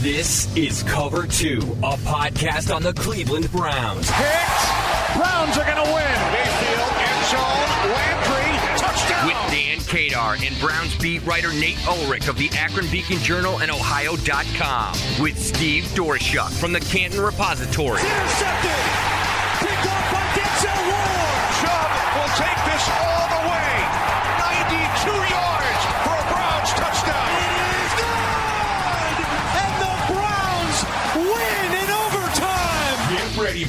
This is Cover 2, a podcast on the Cleveland Browns. Hit! Browns are going to win. Mayfield, end zone, Landry, touchdown. With Dan Kadar and Browns beat writer Nate Ulrich of the Akron Beacon Journal and Ohio.com. With Steve Doerschuk from the Canton Repository. Intercepted! Picked off by Denzel Ward. Chubb will take this all the way.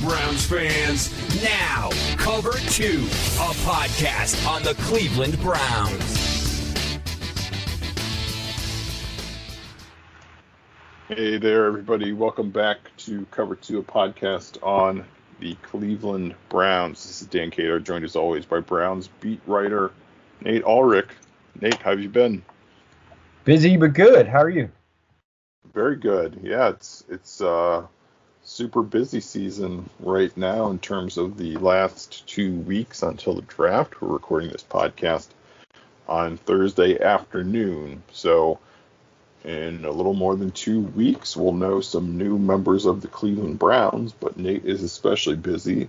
Browns fans. Now, Cover 2, a podcast on the Cleveland Browns. Hey there, everybody. Welcome back to Cover 2, a podcast on the Cleveland Browns. This is Dan Kadar, joined as always by Browns beat writer Nate Ulrich. Nate, how have you been? Busy but good. How are you? Very good. Yeah, it's it's uh super busy season right now in terms of the last two weeks until the draft. We're recording this podcast on Thursday afternoon. So in a little more than two weeks, we'll know some new members of the Cleveland Browns, but Nate is especially busy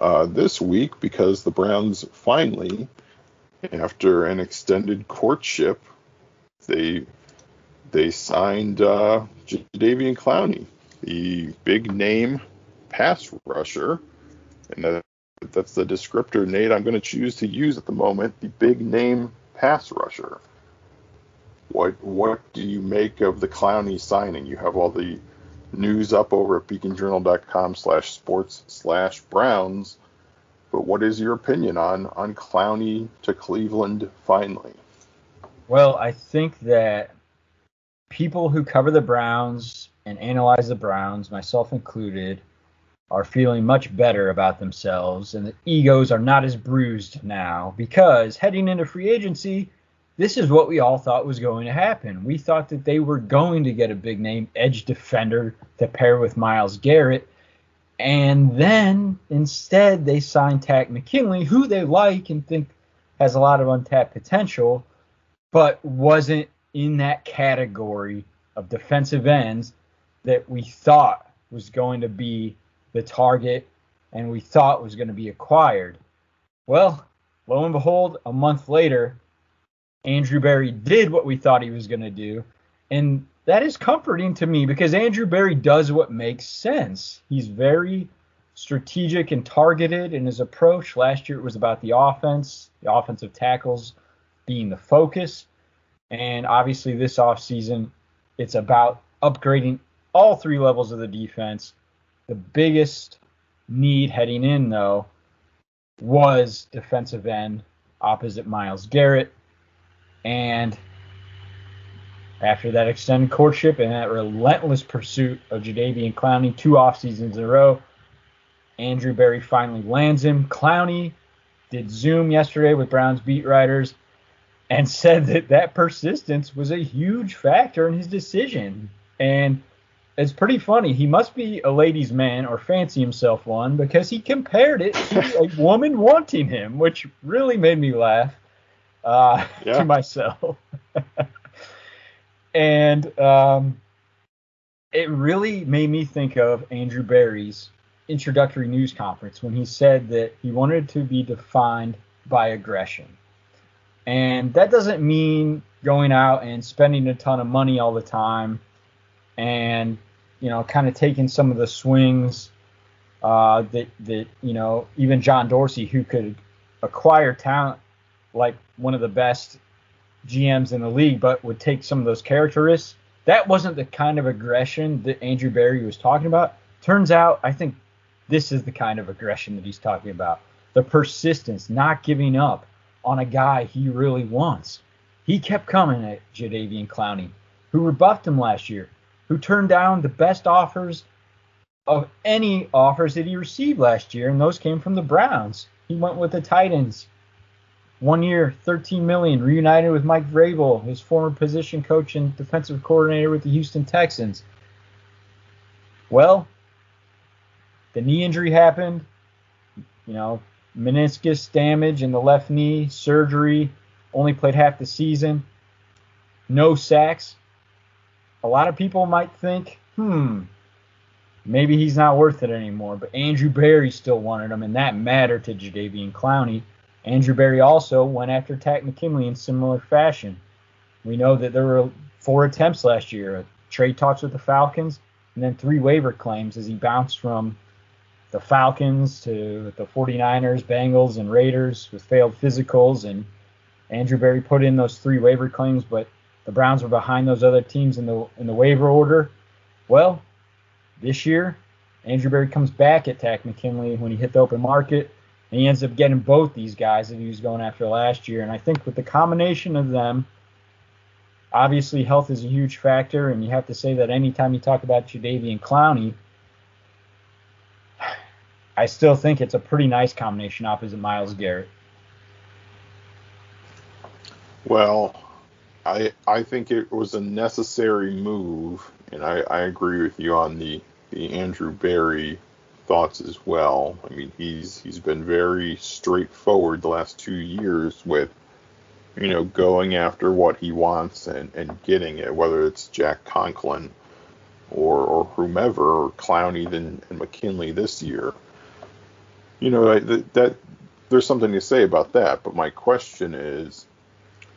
uh, this week because the Browns finally, after an extended courtship, they they signed uh, Jadeveon Clowney, the big name pass rusher, and that, that's the descriptor Nate I'm going to choose to use at the moment, the big name pass rusher what what do you make of the Clowney signing? You have all the news up over at beaconjournal.com slash sports slash Browns. But what is your opinion on on Clowney to Cleveland finally? Well, I think that people who cover the Browns and analyze the Browns, myself included, are feeling much better about themselves and the egos are not as bruised now because heading into free agency, this is what we all thought was going to happen. We thought that they were going to get a big name edge defender to pair with Myles Garrett. And then instead they signed Takk McKinley, who they like and think has a lot of untapped potential, but wasn't in that category of defensive ends that we thought was going to be the target and we thought was going to be acquired. Well, lo and behold, a month later, Andrew Berry did what we thought he was going to do. And that is comforting to me because Andrew Berry does what makes sense. He's very strategic and targeted in his approach. Last year it was about the offense, the offensive tackles being the focus. And obviously this offseason, it's about upgrading all three levels of the defense. The biggest need heading in, though, was defensive end opposite Myles Garrett. And after that extended courtship and that relentless pursuit of Jadeveon Clowney two off seasons in a row, Andrew Berry finally lands him. Clowney did Zoom yesterday with Browns beat writers and said that that persistence was a huge factor in his decision. And it's pretty funny. He must be a ladies' man or fancy himself one because he compared it to a woman wanting him, which really made me laugh uh, yeah. to myself. and um, it really made me think of Andrew Berry's introductory news conference when he said that he wanted to be defined by aggression. And that doesn't mean going out and spending a ton of money all the time and, you know, kind of taking some of the swings uh, that, that, you know, even John Dorsey, who could acquire talent like one of the best GMs in the league, but would take some of those characteristics. That wasn't the kind of aggression that Andrew Berry was talking about. Turns out, I think this is the kind of aggression that he's talking about. The persistence, not giving up on a guy he really wants. He kept coming at Jadeveon Clowney, who rebuffed him last year. Who turned down the best offers of any offers that he received last year, and those came from the Browns. He went with the Titans. One year, 13 million, reunited with Mike Vrabel, his former position coach and defensive coordinator with the Houston Texans. Well, the knee injury happened. You know, meniscus damage in the left knee, surgery, only played half the season, no sacks. A lot of people might think, hmm, maybe he's not worth it anymore. But Andrew Berry still wanted him, and that mattered to Jadeveon Clowney. Andrew Berry also went after Takk McKinley in similar fashion. We know that there were four attempts last year, trade talks with the Falcons, and then three waiver claims as he bounced from the Falcons to the 49ers, Bengals, and Raiders with failed physicals. And Andrew Berry put in those three waiver claims, but the Browns were behind those other teams in the in the waiver order. Well, this year, Andrew Berry comes back at Takk McKinley when he hit the open market, and he ends up getting both these guys that he was going after last year. And I think with the combination of them, obviously health is a huge factor, and you have to say that anytime you talk about Jadeveon Clowney – I still think it's a pretty nice combination opposite Myles Garrett. Well, I I think it was a necessary move, and I, I agree with you on the the Andrew Berry thoughts as well. I mean, he's he's been very straightforward the last two years with you know going after what he wants and and getting it, whether it's Jack Conklin or or whomever, or Clowney and, and McKinley this year you know that, that there's something to say about that. But my question is,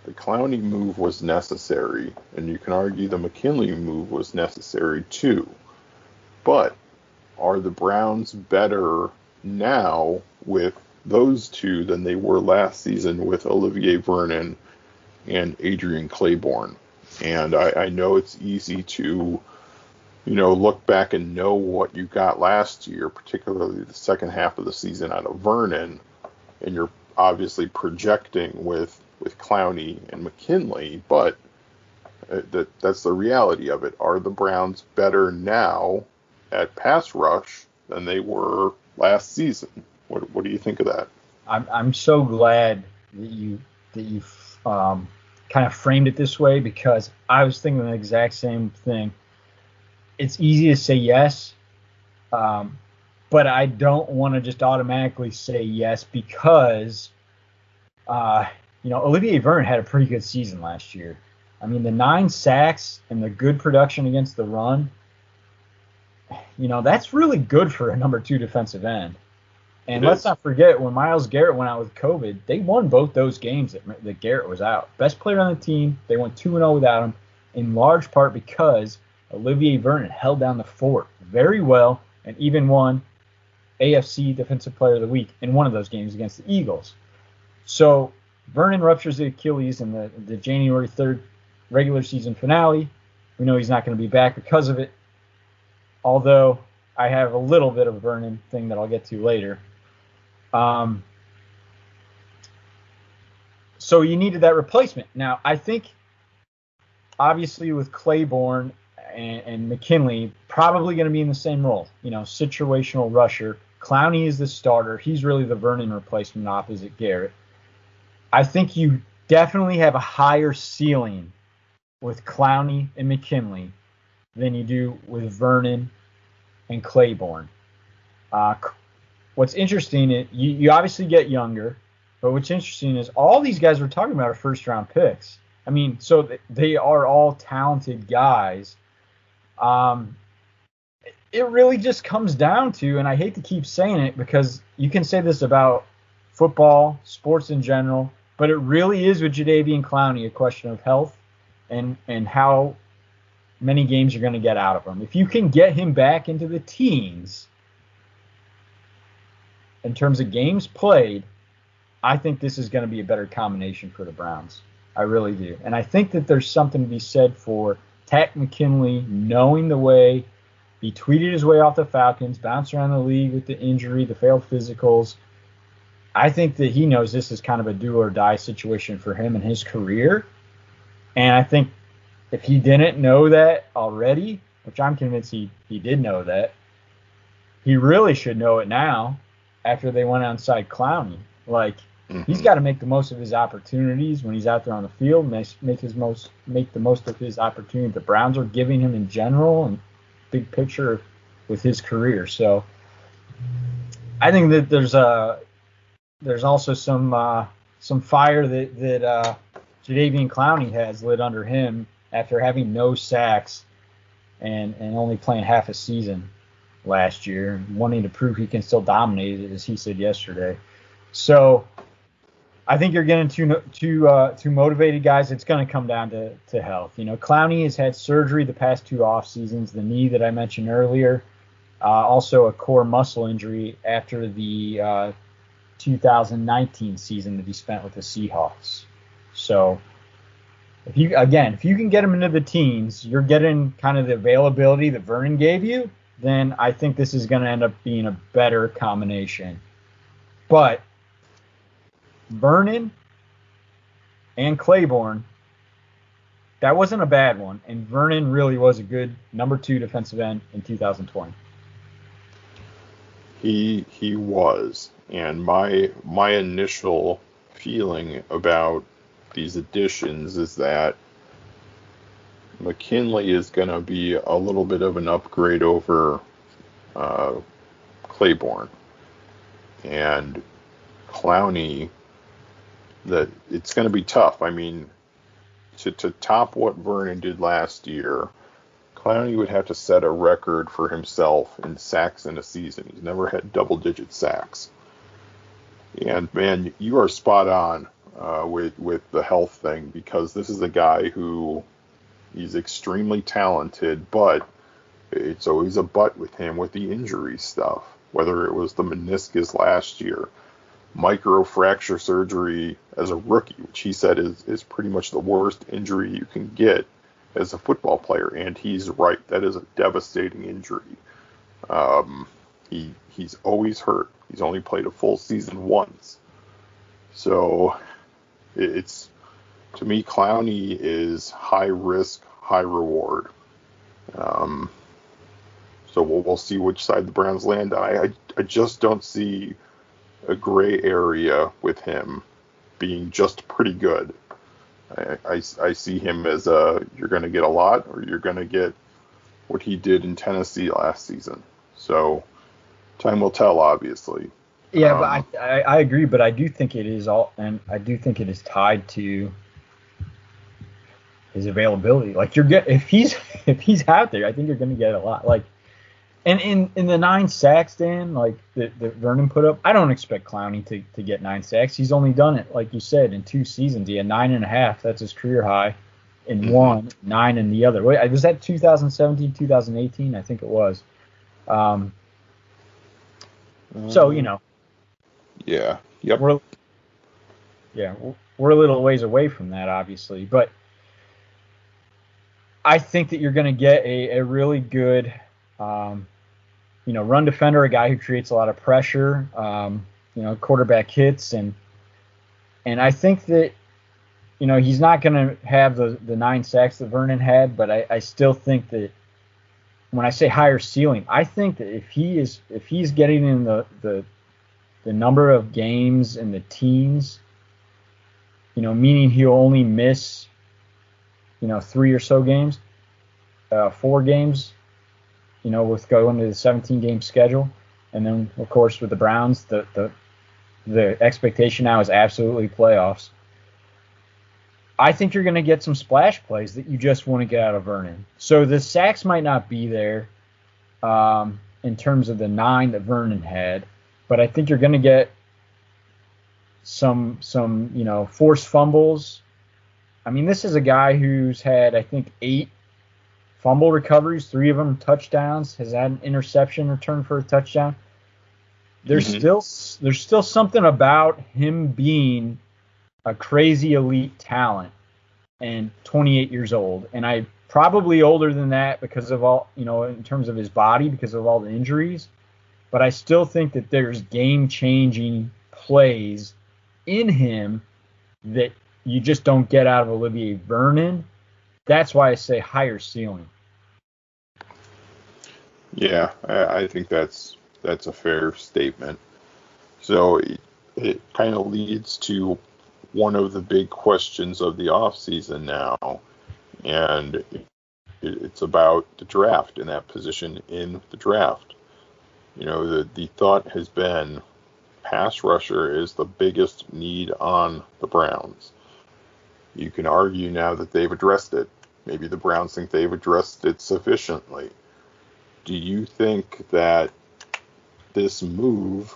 the Clowney move was necessary, and you can argue the McKinley move was necessary too. But are the Browns better now with those two than they were last season with Olivier Vernon and Adrian Clayborn? And I, I know it's easy to you know, look back and know what you got last year, particularly the second half of the season out of Vernon, and you're obviously projecting with with Clowney and McKinley, but uh, that that's the reality of it. Are the Browns better now at pass rush than they were last season? What what do you think of that? I'm I'm so glad that you that you um, kind of framed it this way because I was thinking the exact same thing it's easy to say yes, um, but I don't want to just automatically say yes because, uh, you know, Olivier Vernon had a pretty good season last year. I mean, the nine sacks and the good production against the run, you know, that's really good for a number two defensive end. And it let's is. not forget when Miles Garrett went out with COVID, they won both those games that, that Garrett was out. Best player on the team. They went 2 0 without him, in large part because Olivier Vernon held down the fort very well and even won AFC Defensive Player of the Week in one of those games against the Eagles. So Vernon ruptures the Achilles in the, the January 3rd regular season finale. We know he's not going to be back because of it. Although I have a little bit of a Vernon thing that I'll get to later. Um, so you needed that replacement. Now I think obviously with Clayborn and, and McKinley probably going to be in the same role. You know, situational rusher. Clowney is the starter. He's really the Vernon replacement opposite Garrett. I think you definitely have a higher ceiling with Clowney and McKinley than you do with Vernon and Clayborn. Uh, what's interesting is you, you obviously get younger, but what's interesting is all these guys we're talking about are first round picks. I mean, so they are all talented guys um, it really just comes down to, and I hate to keep saying it because you can say this about football, sports in general, but it really is with Jadeveon Clowney a question of health and and how many games you're going to get out of him. If you can get him back into the teens in terms of games played, I think this is going to be a better combination for the Browns. I really do. And I think that there's something to be said for Takk McKinley, knowing the way he tweeted his way off the Falcons, bounced around the league with the injury, the failed physicals. I think that he knows this is kind of a do or die situation for him and his career. And I think if he didn't know that already, which I'm convinced he, he did know that. He really should know it now after they went outside Clowney. Like Mm-hmm. he's got to make the most of his opportunities when he's out there on the field, make, make his most make the most of his opportunity the Browns are giving him in general and big picture with his career. So I think that there's a there's also some uh, some fire that that uh, Jadeveon Clowney has lit under him after having no sacks and and only playing half a season last year, wanting to prove he can still dominate, as he said yesterday. So I think you're getting two two uh, two motivated guys. It's going to come down to, to health. You know, Clowney has had surgery the past two off seasons, the knee that I mentioned earlier, uh, also a core muscle injury after the uh, 2019 season that he spent with the Seahawks. So, if you again, if you can get him into the teens, you're getting kind of the availability that Vernon gave you. Then I think this is going to end up being a better combination. But Vernon and Clayborn, that wasn't a bad one. And Vernon really was a good number two defensive end in 2020. He he was, and my my initial feeling about these additions is that McKinley is going to be a little bit of an upgrade over uh, Clayborn, and Clowney. That it's going to be tough. I mean, to to top what Vernon did last year, Clowney would have to set a record for himself in sacks in a season. He's never had double digit sacks. And man, you are spot on uh, with with the health thing because this is a guy who he's extremely talented, but it's always a but with him with the injury stuff. Whether it was the meniscus last year, microfracture surgery as a rookie, which he said is is pretty much the worst injury you can get as a football player, and he's right. That is a devastating injury. Um, he he's always hurt. He's only played a full season once. So it's to me, Clowney is high risk, high reward. Um, so we'll we'll see which side the Browns land on. I I, just don't see a gray area with him being just pretty good. I, I, I see him as a you're going to get a lot or you're going to get what he did in Tennessee last season. So time will tell, obviously. Yeah, Um, but I, I I agree, but I do think it is all, and I do think it is tied to his availability. Like you're get if he's if he's out there, I think you're going to get a lot. Like, and in in the nine sacks, Dan, like that that Vernon put up, I don't expect Clowney to to get nine sacks. He's only done it, like you said, in two seasons. He had nine and a half. That's his career high. In Mhm. one, nine in the other. Wait, was that 2017, 2018? I think it was. Um, so you know, Yeah. Yep. we're yeah we're- we're a little ways away from that obviously but i think that you're going to get a, a really good um, you know run defender a guy who creates a lot of pressure um, you know quarterback hits and and i think that you know he's not going to have the the nine sacks that vernon had but I, I still think that when i say higher ceiling i think that if he is if he's getting in the the the number of games in the teens, you know, meaning he'll only miss, you know, three or so games, uh, four games, you know, with going to the 17 game schedule. And then, of course, with the Browns, the, the, the expectation now is absolutely playoffs. I think you're going to get some splash plays that you just want to get out of Vernon. So the sacks might not be there um, in terms of the nine that Vernon had but I think you're going to get some some you know forced fumbles. I mean, this is a guy who's had I think eight fumble recoveries, three of them touchdowns. Has had an interception return for a touchdown. There's Mhm. still there's still something about him being a crazy elite talent and 28 years old, and I probably older than that because of all you know in terms of his body because of all the injuries but I still think that there's game changing plays in him that you just don't get out of Olivier Vernon. That's why I say higher ceiling. Yeah, I, think that's that's a fair statement. So it, it kind of leads to one of the big questions of the offseason now, and it's about the draft and that position in the draft. You know, the the thought has been pass rusher is the biggest need on the Browns. You can argue now that they've addressed it. Maybe the Browns think they've addressed it sufficiently. Do you think that this move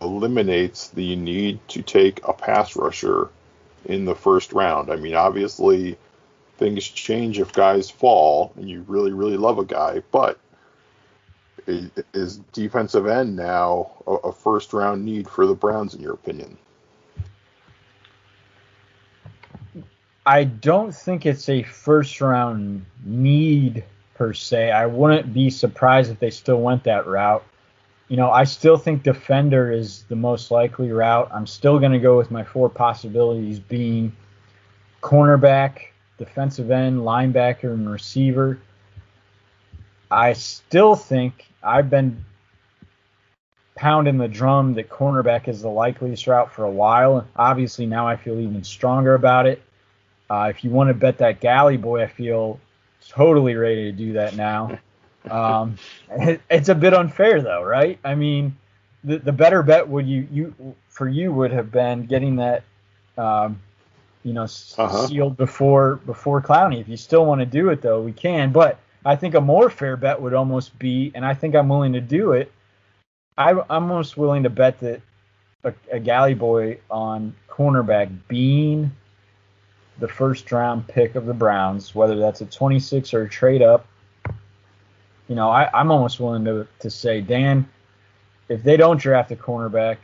eliminates the need to take a pass rusher in the first round? I mean, obviously, things change if guys fall and you really, really love a guy, but is defensive end now a, first round need for the Browns, in your opinion? I don't think it's a first round need per se. I wouldn't be surprised if they still went that route. You know, I still think defender is the most likely route. I'm still going to go with my four possibilities being cornerback, defensive end, linebacker, and receiver. I still think I've been pounding the drum that cornerback is the likeliest route for a while. Obviously, now I feel even stronger about it. Uh, if you want to bet that galley boy, I feel totally ready to do that now. Um, it, it's a bit unfair though, right? I mean, the, the better bet would you you for you would have been getting that, um, you know, uh-huh. sealed before before Clowney. If you still want to do it though, we can. But I think a more fair bet would almost be, and I think I'm willing to do it. I, am almost willing to bet that a, a galley boy on cornerback being the first round pick of the Browns, whether that's a 26 or a trade up. You know, I, I'm almost willing to, to say, Dan, if they don't draft a cornerback,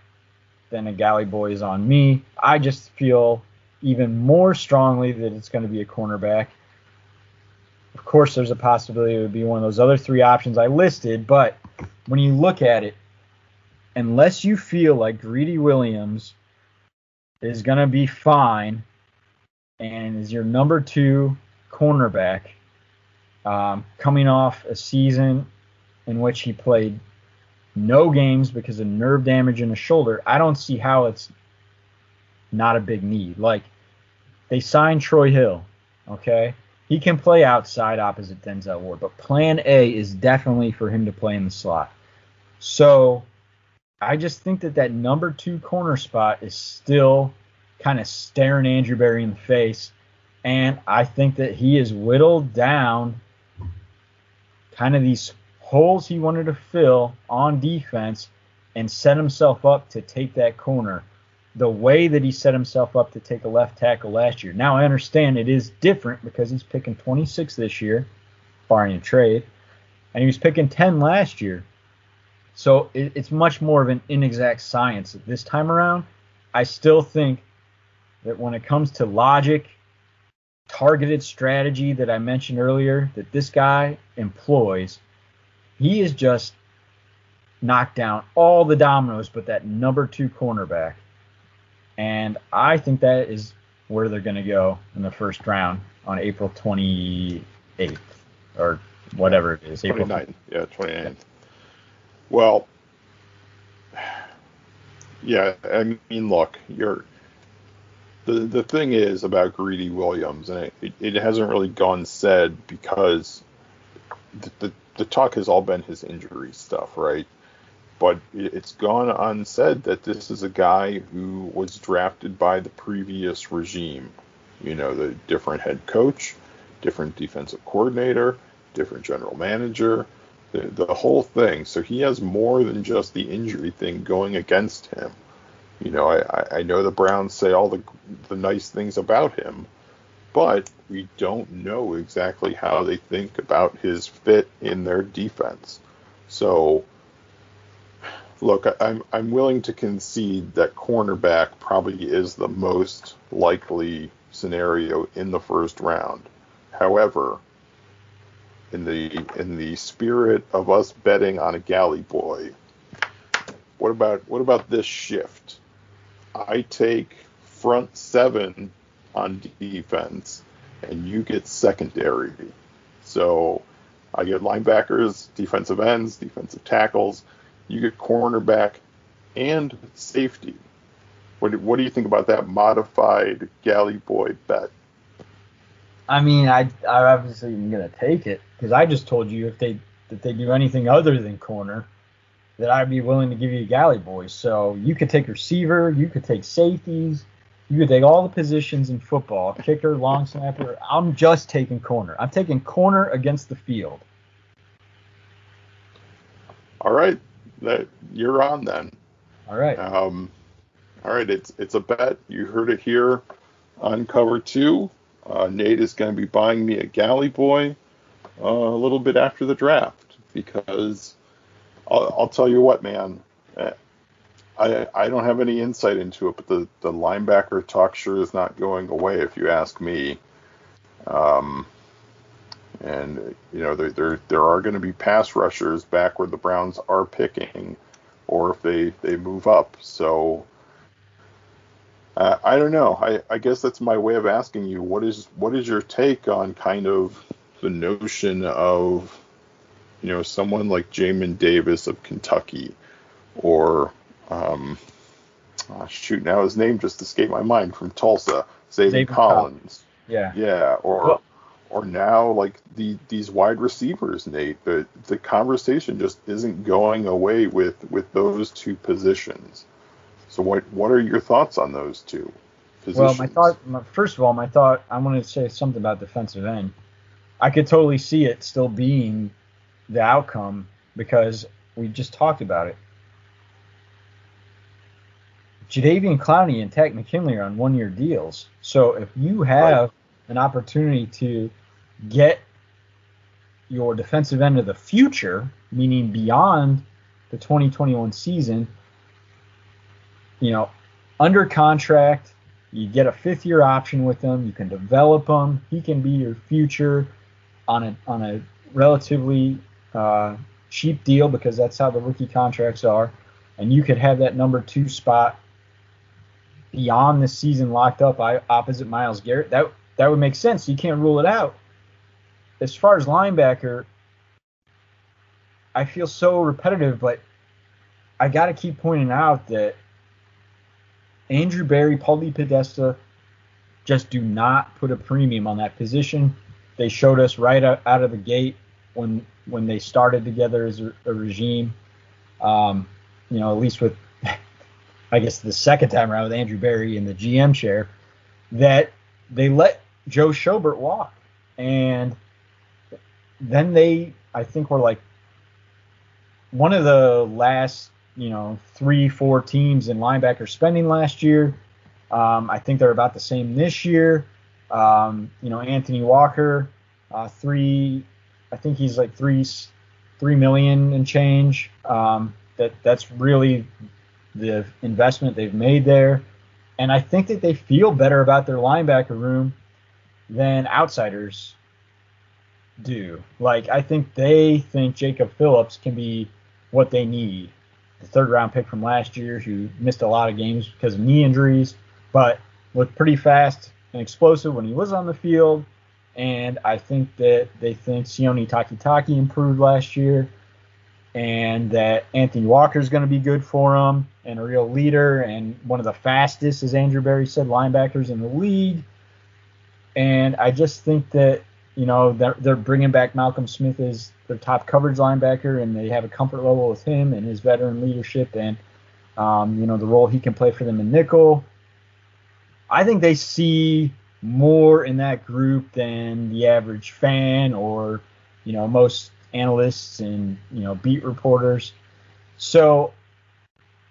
then a galley boy is on me. I just feel even more strongly that it's going to be a cornerback. Of course, there's a possibility it would be one of those other three options I listed, but when you look at it, unless you feel like Greedy Williams is going to be fine and is your number two cornerback um, coming off a season in which he played no games because of nerve damage in the shoulder, I don't see how it's not a big need. Like, they signed Troy Hill, okay? He can play outside opposite Denzel Ward, but plan A is definitely for him to play in the slot. So I just think that that number two corner spot is still kind of staring Andrew Berry in the face. And I think that he is whittled down kind of these holes he wanted to fill on defense and set himself up to take that corner the way that he set himself up to take a left tackle last year. Now I understand it is different because he's picking 26 this year, barring a trade, and he was picking 10 last year. So it, it's much more of an inexact science this time around. I still think that when it comes to logic, targeted strategy that I mentioned earlier, that this guy employs, he is just knocked down all the dominoes but that number two cornerback and I think that is where they're going to go in the first round on April 28th or whatever it is. 29th. April. Yeah, 29th. Well, yeah, I mean, look, you're the the thing is about Greedy Williams, and it, it hasn't really gone said because the, the the talk has all been his injury stuff, right? but it's gone unsaid that this is a guy who was drafted by the previous regime. You know, the different head coach, different defensive coordinator, different general manager, the, the whole thing. So he has more than just the injury thing going against him. You know, I, I know the Browns say all the, the nice things about him, but we don't know exactly how they think about his fit in their defense. So look, I'm I'm willing to concede that cornerback probably is the most likely scenario in the first round. However, in the in the spirit of us betting on a galley boy, what about what about this shift? I take front seven on defense, and you get secondary. So I get linebackers, defensive ends, defensive tackles. You get cornerback and safety. What do, what do you think about that modified Galley Boy bet? I mean, I I obviously am gonna take it because I just told you if they if they do anything other than corner, that I'd be willing to give you a galley boy. So you could take receiver, you could take safeties, you could take all the positions in football, kicker, long snapper. I'm just taking corner. I'm taking corner against the field. All right, that you're on then. All right. Um, all right, it's it's a bet. You heard it here on cover two. Uh, Nate is going to be buying me a galley boy uh, a little bit after the draft because I'll, I'll tell you what, man. I I don't have any insight into it, but the the linebacker talk sure is not going away, if you ask me. Um, and you know there there there are going to be pass rushers back where the Browns are picking, or if they they move up. So uh, I don't know. I I guess that's my way of asking you what is what is your take on kind of the notion of you know someone like Jamin Davis of Kentucky, or um, ah, shoot now his name just escaped my mind from Tulsa, Zaven Zaven Collins. Yeah. Yeah, or Well- or now like the these wide receivers, Nate. The the conversation just isn't going away with with those two positions. So what what are your thoughts on those two positions? Well, my thought, my, first of all, my thought, I wanted to say something about defensive end. I could totally see it still being the outcome because we just talked about it. Jadeveon Clowney and Takk McKinley are on one-year deals. So if you have an opportunity to get your defensive end of the future, meaning beyond the 2021 season, you know, under contract, you get a fifth year option with them, You can develop them. He can be your future on a on a relatively uh, cheap deal because that's how the rookie contracts are. And you could have that number two spot beyond the season locked up I, opposite Myles Garrett. That that would make sense. You can't rule it out. As far as linebacker, I feel so repetitive, but I got to keep pointing out that Andrew Berry, Paul DePodesta just do not put a premium on that position. They showed us right out, out of the gate when when they started together as a, regime. Um, you know, at least with I guess the second time around with Andrew Berry in the GM chair, that they let Joe Schobert walk, and then they I think were like one of the last you know three four teams in linebacker spending last year. Um, I think they're about the same this year. Um, you know Anthony Walker, uh, three, I think he's like three three million and change. Um, that that's really the investment they've made there, and I think that they feel better about their linebacker room than outsiders do. Like I think they think Jacob Phillips can be what they need. The third round pick from last year who missed a lot of games because of knee injuries, but looked pretty fast and explosive when he was on the field. And I think that they think Sione Takitaki improved last year and that Anthony Walker is going to be good for him and a real leader and one of the fastest, as Andrew Berry said, linebackers in the league. And I just think that you know they're, they're bringing back Malcolm Smith as their top coverage linebacker, and they have a comfort level with him and his veteran leadership and um, you know the role he can play for them in nickel. I think they see more in that group than the average fan or you know most analysts and you know beat reporters. So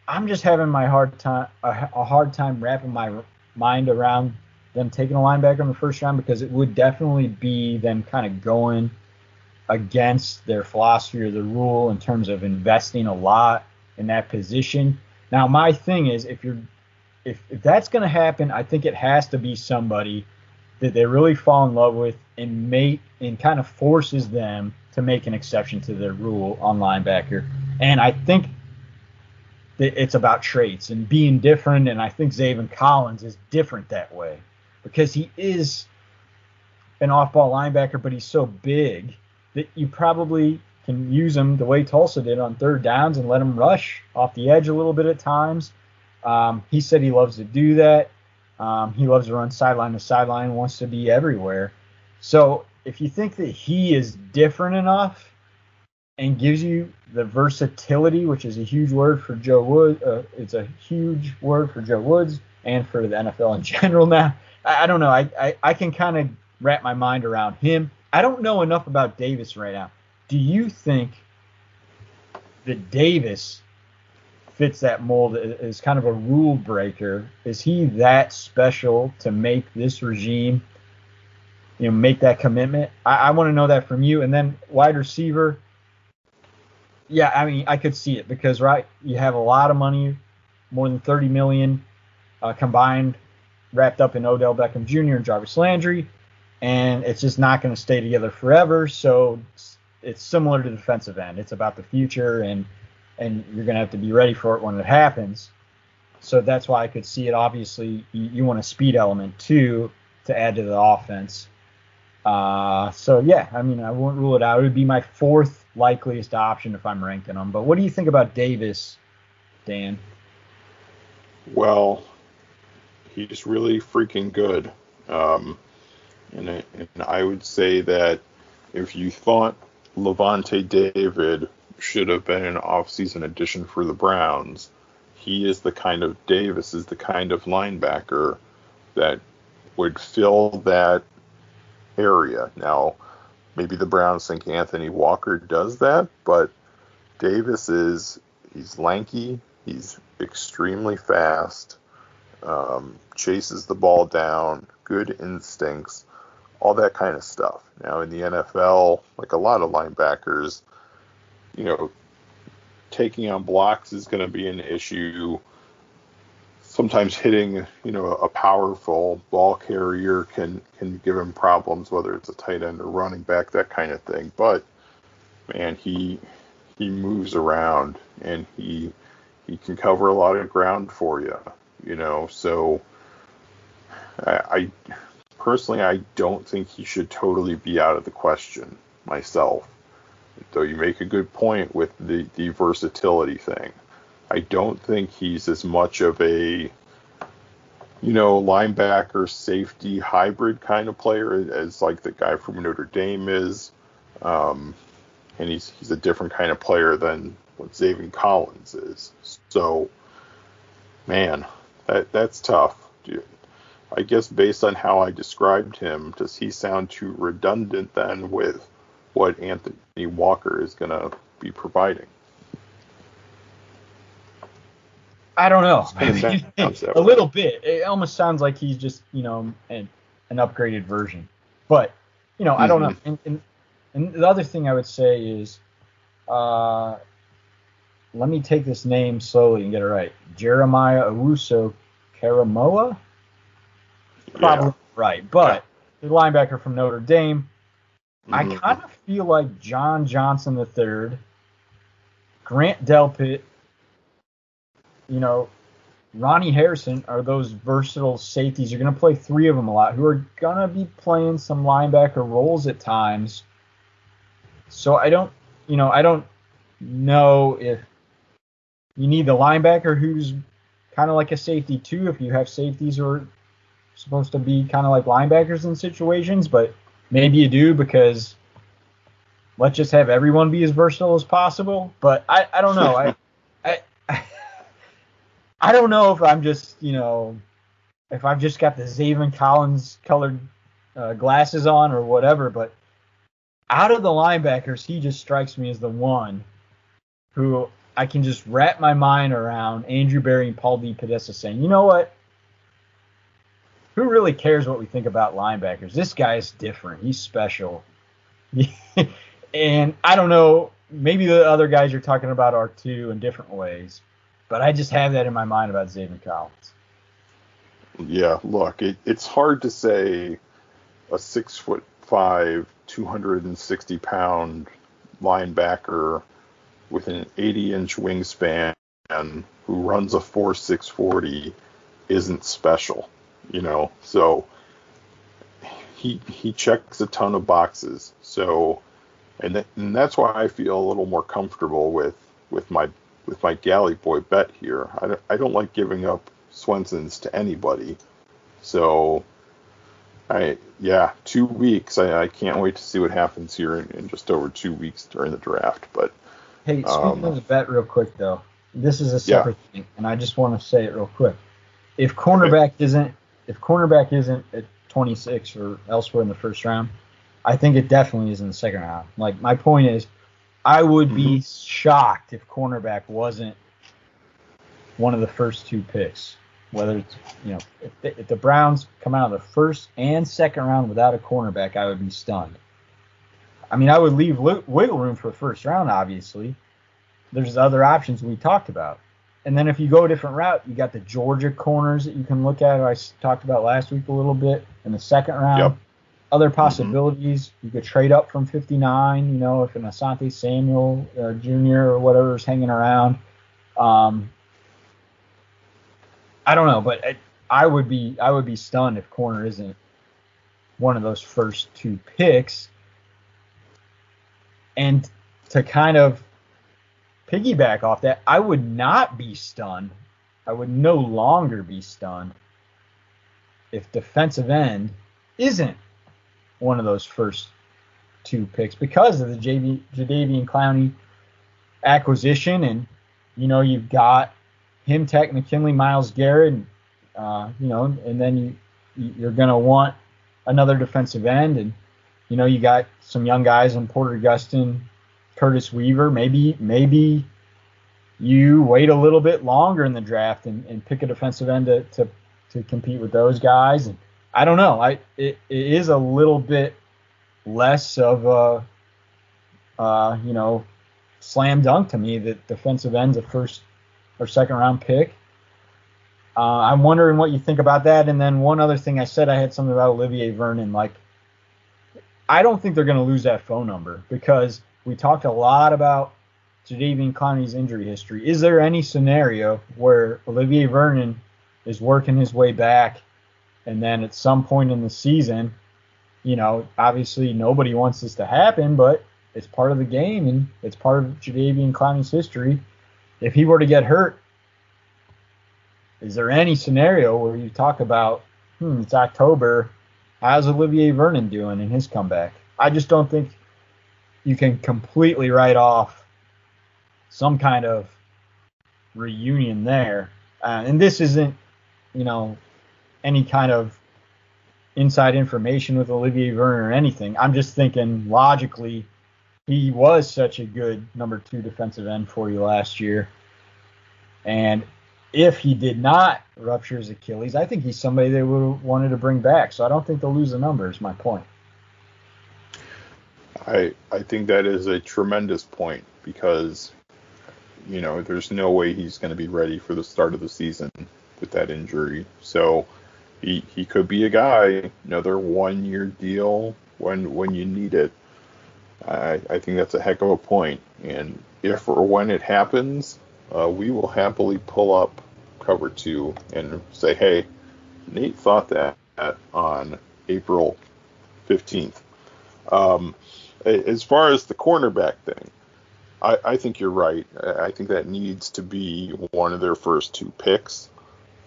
I'm just having my hard time a, hard time wrapping my mind around them taking a linebacker in the first round because it would definitely be them kind of going against their philosophy or the rule in terms of investing a lot in that position. Now my thing is if you're if, if that's going to happen, I think it has to be somebody that they really fall in love with and make and kind of forces them to make an exception to their rule on linebacker. And I think that it's about traits and being different. And I think Zaven Collins is different that way because he is an off-ball linebacker, but he's so big that you probably can use him the way Tulsa did on third downs and let him rush off the edge a little bit at times. Um, he said he loves to do that. Um, he loves to run sideline to sideline, wants to be everywhere. So if you think that he is different enough and gives you the versatility, which is a huge word for Joe Wood, uh, it's a huge word for Joe Woods and for the NFL in general now. I, I don't know. I, I, I can kind of wrap my mind around him. I don't know enough about Davis right now. Do you think that Davis fits that mold as kind of a rule breaker? Is he that special to make this regime, you know, make that commitment? I, I want to know that from you. And then wide receiver, yeah, I mean, I could see it because right, you have a lot of money, more than 30 million uh, combined, wrapped up in Odell Beckham Jr. and Jarvis Landry, and it's just not going to stay together forever. So it's similar to defensive end. It's about the future and and you're going to have to be ready for it when it happens. So that's why I could see it. Obviously, you, you want a speed element too to add to the offense. Uh, so yeah, I mean, I won't rule it out. It would be my fourth likeliest option if I'm ranking them. But what do you think about Davis, Dan? Well, he's really freaking good. Um, and, and I would say that if you thought Lavonte David should have been an offseason addition for the Browns. He is the kind of Davis is the kind of linebacker that would fill that area. Now, maybe the Browns think Anthony Walker does that, but Davis is he's lanky, he's extremely fast, um, chases the ball down, good instincts, all that kind of stuff. Now in the NFL, like a lot of linebackers, you know, taking on blocks is going to be an issue. Sometimes hitting, you know, a powerful ball carrier can can give him problems, whether it's a tight end or running back, that kind of thing. But man, he he moves around and he he can cover a lot of ground for you, you know. So I, I personally I don't think he should totally be out of the question myself though you make a good point with the, the versatility thing. I don't think he's as much of a you know linebacker safety hybrid kind of player as like the guy from Notre Dame is. Um, and he's he's a different kind of player than what Zaven Collins is. So, man, that that's tough. I guess based on how I described him, does he sound too redundant then with what Anthony Walker is going to be providing. I don't know. a little bit. It almost sounds like he's just, you know, an, an upgraded version. But, you know, I don't know. Mm-hmm. And, and, and, the other thing I would say is, uh, let me take this name slowly and get it right. Jeremiah Owusu Koramoah? Probably yeah. right. But the linebacker from Notre Dame, Mm-hmm. I kind of feel like John Johnson III, Grant Delpit, you know, Ronnie Harrison are those versatile safeties. You're going to play three of them a lot who are going to be playing some linebacker roles at times. So I don't, you know, I don't know if you need the linebacker who's kind of like a safety too. If you have safeties who are supposed to be kind of like linebackers in situations, but maybe you do because let's just have everyone be as versatile as possible. But I, I don't know. I, I, I don't know if I'm just, you know, if I've just got the Zaven Collins colored uh, glasses on or whatever. But out of the linebackers, he just strikes me as the one who I can just wrap my mind around Andrew Berry and Paul DePodesta saying, you know what? Who really cares what we think about linebackers? This guy is different. He's special. and I don't know, maybe the other guys you're talking about are too in different ways, but I just have that in my mind about Zaven Collins. Yeah, look, it, it's hard to say a six foot five, 260 pound linebacker with an 80 inch wingspan who runs a 4 640 isn't special you know. So he he checks a ton of boxes. So and that, and that's why I feel a little more comfortable with with my with my galley boy bet here. I don't, I don't like giving up Swenson's to anybody, so I yeah, two weeks. I, I can't wait to see what happens here in, in just over two weeks during the draft. But Hey, speaking Um, of the bet, real quick though, this is a separate thing, and I just want to say it real quick. If cornerback isn't, if cornerback isn't at 26 or elsewhere in the first round, I think it definitely is in the second round. Like my point is, I would be mm-hmm. shocked if cornerback wasn't one of the first two picks. Whether it's you know if the, if the Browns come out of the first and second round without a cornerback, I would be stunned. I mean, I would leave wiggle room for the first round, obviously. There's other options we talked about. And then if you go a different route, you got the Georgia corners that you can look at. I talked about last week a little bit in the second round. Yep. Other possibilities, you could trade up from 59, you know, if an Asante Samuel uh, Jr. or whatever is hanging around. Um, I don't know, but I, I would be I would be stunned if corner isn't one of those first two picks. And to kind of piggyback off that, I would not be stunned. I would no longer be stunned if defensive end isn't one of those first two picks because of the JV, Jadeveon Clowney acquisition. And, you know, you've got him, Takk, McKinley, Myles Garrett, and, uh, you know, and then you, you're going to want another defensive end. And, you know, you got some young guys in Porter Gustin, Curtis Weaver. Maybe, maybe you wait a little bit longer in the draft and, and pick a defensive end to, to, to compete with those guys. And I don't know. I it, it is a little bit less of a uh, you know slam dunk to me that defensive end's a first or second round pick. Uh, I'm wondering what you think about that. And then one other thing I said I had something about Olivier Vernon. Like I don't think they're going to lose that phone number because we talked a lot about Jadeveon Clowney's injury history. Is there any scenario where Olivier Vernon is working his way back and then at some point in the season, you know, obviously nobody wants this to happen, but it's part of the game and it's part of Jadeveon Clowney's history. If he were to get hurt, is there any scenario where you talk about, hmm, it's October, how's Olivier Vernon doing in his comeback? I just don't think you can completely write off some kind of reunion there. Uh, and this isn't, you know, any kind of inside information with Olivier Vernon or anything. I'm just thinking logically, he was such a good number two defensive end for you last year. And if he did not rupture his Achilles, I think he's somebody they would have wanted to bring back. So I don't think they'll lose the number, is my point. I I think that is a tremendous point because you know there's no way he's going to be ready for the start of the season with that injury. So he he could be a guy another one year deal when when you need it. I I think that's a heck of a point. And if or when it happens, uh, we will happily pull up cover two and say, hey, Nate thought that on April 15th. Um, as far as the cornerback thing, I, I think you're right. I think that needs to be one of their first two picks.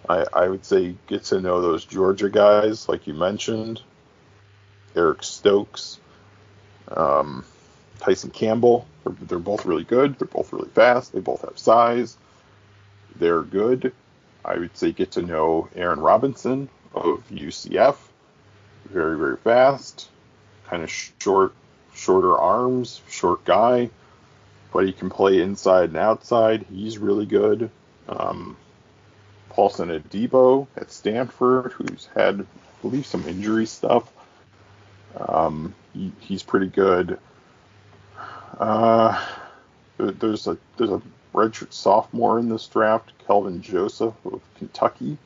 I, I would say get to know those Georgia guys, like you mentioned, Eric Stokes, um, Tyson Campbell. They're, they're both really good. They're both really fast. They both have size. They're good. I would say get to know Aaron Robinson of UCF. Very, very fast. Kind of short, shorter arms, short guy, but he can play inside and outside. He's really good. Um, Paulson Adebo at Stanford, who's had, I believe, some injury stuff. Um, he, he's pretty good. Uh, there's a there's a redshirt sophomore in this draft, Kelvin Joseph of Kentucky.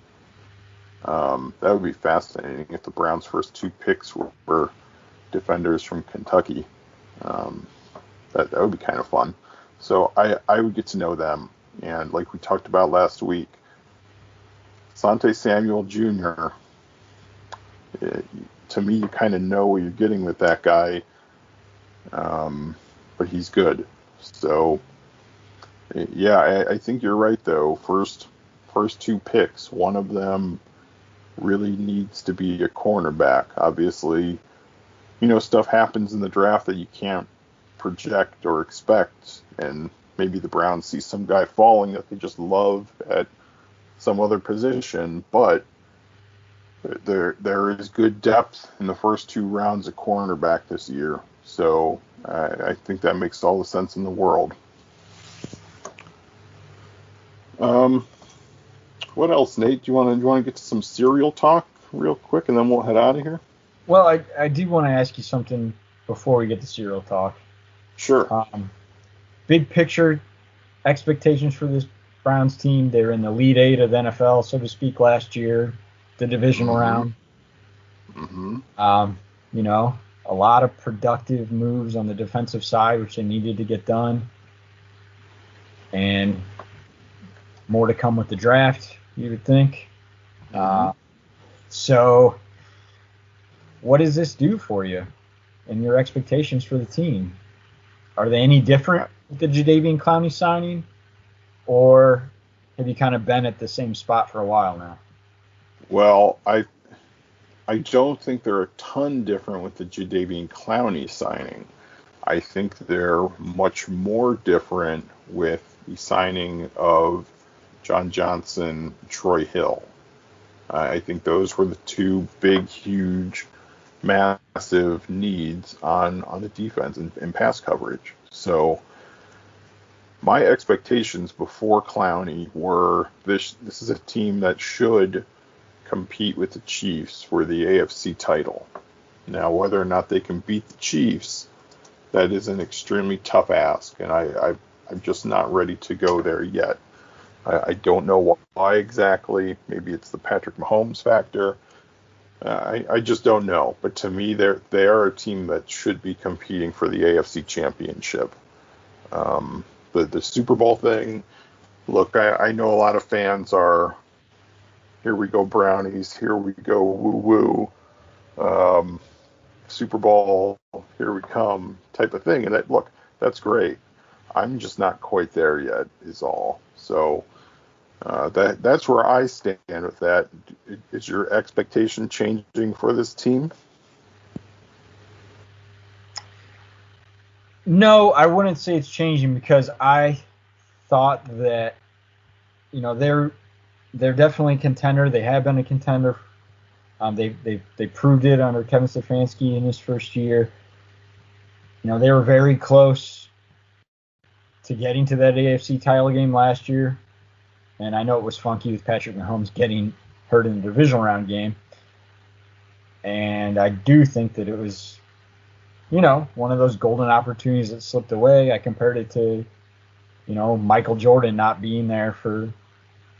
Um, that would be fascinating if the Browns' first two picks were, were defenders from Kentucky. Um, that that would be kind of fun. So I I would get to know them, and like we talked about last week, Sante Samuel Jr. eh, to me, you kind of know what you're getting with that guy. um, but he's good. So yeah, I, I think you're right though. First first two picks, one of them really needs to be a cornerback. Obviously, you know, stuff happens in the draft that you can't project or expect, and maybe the Browns see some guy falling that they just love at some other position, but there there is good depth in the first two rounds of cornerback this year. So I, think that makes all the sense in the world. Um, what else, Nate? Do you want to do you want to get to some cereal talk real quick, and then we'll head out of here? Well, I, I do want to ask you something before we get to cereal talk. Sure. Um, big picture expectations for this Browns team. They're in the elite eight of the NFL, so to speak, last year, the divisional Mhm. round. hmm Um, you know, a lot of productive moves on the defensive side, which they needed to get done, and more to come with the draft. You would think. Uh, so, what does this do for you and your expectations for the team? Are they any different with the Jadeveon Clowney signing, or have you kind of been at the same spot for a while now? Well, I I don't think they're a ton different with the Jadeveon Clowney signing. I think they're much more different with the signing of John Johnson, Troy Hill. I I think those were the two big, huge, massive needs on on the defense and, and pass coverage. So my expectations before Clowney were this this is a team that should compete with the Chiefs for the AFC title. Now, whether or not they can beat the Chiefs, that is an extremely tough ask, and I, I I'm just not ready to go there yet. I, I don't know why exactly. Maybe it's the Patrick Mahomes factor. I, I just don't know. But to me, they're they are a team that should be competing for the AFC Championship. Um, the the Super Bowl thing. Look, I, I know a lot of fans are. Here we go, brownies. Here we go, woo woo. Um, Super Bowl, here we come, type of thing. And that look, that's great. I'm just not quite there yet, is all. So uh, that that's where I stand with that. Is your expectation changing for this team? No, I wouldn't say it's changing because I thought that you know they're they're definitely a contender. They have been a contender. Um, they they they proved it under Kevin Stefanski in his first year. You know they were very close to getting to that AFC title game last year, and I know it was funky with Patrick Mahomes getting hurt in the divisional round game. And I do think that it was you know, one of those golden opportunities that slipped away. I compared it to, you know, Michael Jordan not being there for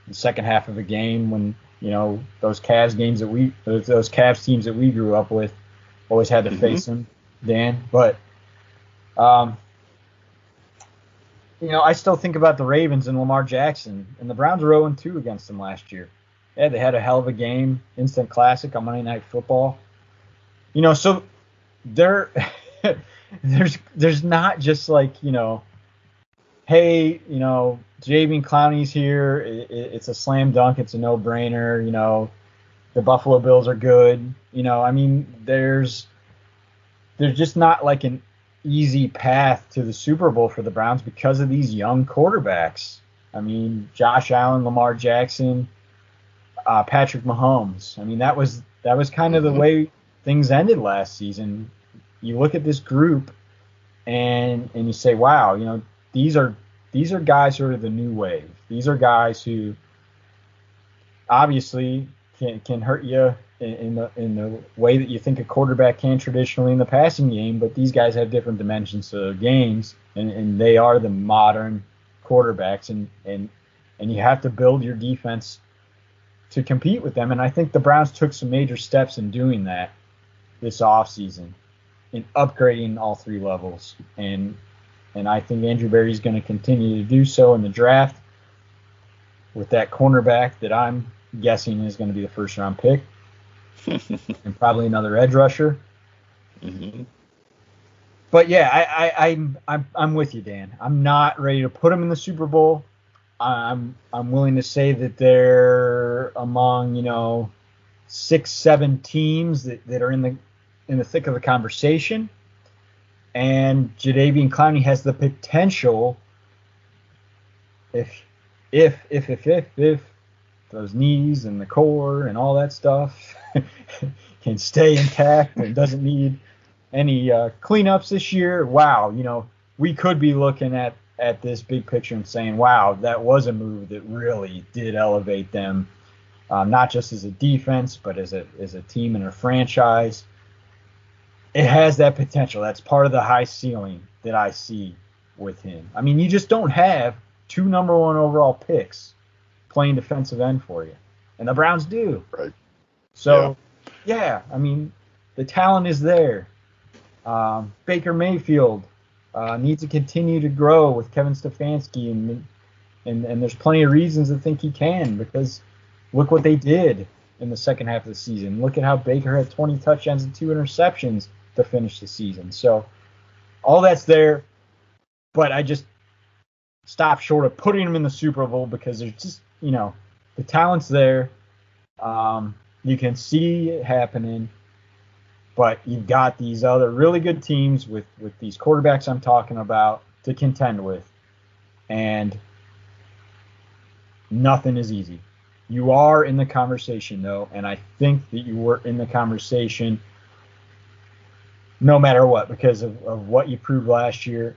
the second half of a game when, you know, those Cavs games that we, those, Cavs teams that we grew up with always had to Mhm. face him, Dan. But, um, you know, I still think about the Ravens and Lamar Jackson, and the Browns were 0 2 against them last year. Yeah, they had a hell of a game, instant classic on Monday Night Football. You know, so there there's there's not just like you know hey you know Javian Clowney's here it, it- it's a slam dunk it's a no brainer you know the Buffalo Bills are good you know I mean there's there's just not like an easy path to the Super Bowl for the Browns because of these young quarterbacks. I mean Josh Allen Lamar Jackson uh, Patrick Mahomes. I mean that was that was kind of the way things ended last season. You look at this group and and you say, wow, you know, these are these are guys who are the new wave. These are guys who obviously can can hurt you in, the in the way that you think a quarterback can traditionally in the passing game, but these guys have different dimensions to games and, and they are the modern quarterbacks and, and and you have to build your defense to compete with them. And I think the Browns took some major steps in doing that this offseason in upgrading all three levels. And and I think Andrew Berry's going to continue to do so in the draft with that cornerback that I'm guessing is going to be the first round pick and probably another edge rusher. hmm but yeah, I, I, I'm I'm I'm with you, Dan. I'm not ready to put them in the Super Bowl. I'm I'm willing to say that they're among you know six seven teams that, that are in the in the thick of the conversation. And Jadeveon Clowney has the potential, if if if if if if those knees and the core and all that stuff can stay intact and doesn't need any uh, cleanups this year. Wow, you know we could be looking at at this big picture and saying, wow, that was a move that really did elevate them, um, not just as a defense, but as a as a team and a franchise. It has that potential. That's part of the high ceiling that I see with him. I mean, you just don't have two number one overall picks playing defensive end for you, and the Browns do. Right. So, yeah, yeah I mean, the talent is there. Um, Baker Mayfield uh, needs to continue to grow with Kevin Stefanski, and, and and there's plenty of reasons to think he can because look what they did in the second half of the season. Look at how Baker had 20 touchdowns and two interceptions to finish the season. So all that's there, but I just stop short of putting him in the Super Bowl because there's just you know the talent's there. Um, you can see it happening but you've got these other really good teams with with these quarterbacks I'm talking about to contend with, and nothing is easy. You are in the conversation though, and I think that you were in the conversation no matter what because of, of what you proved last year,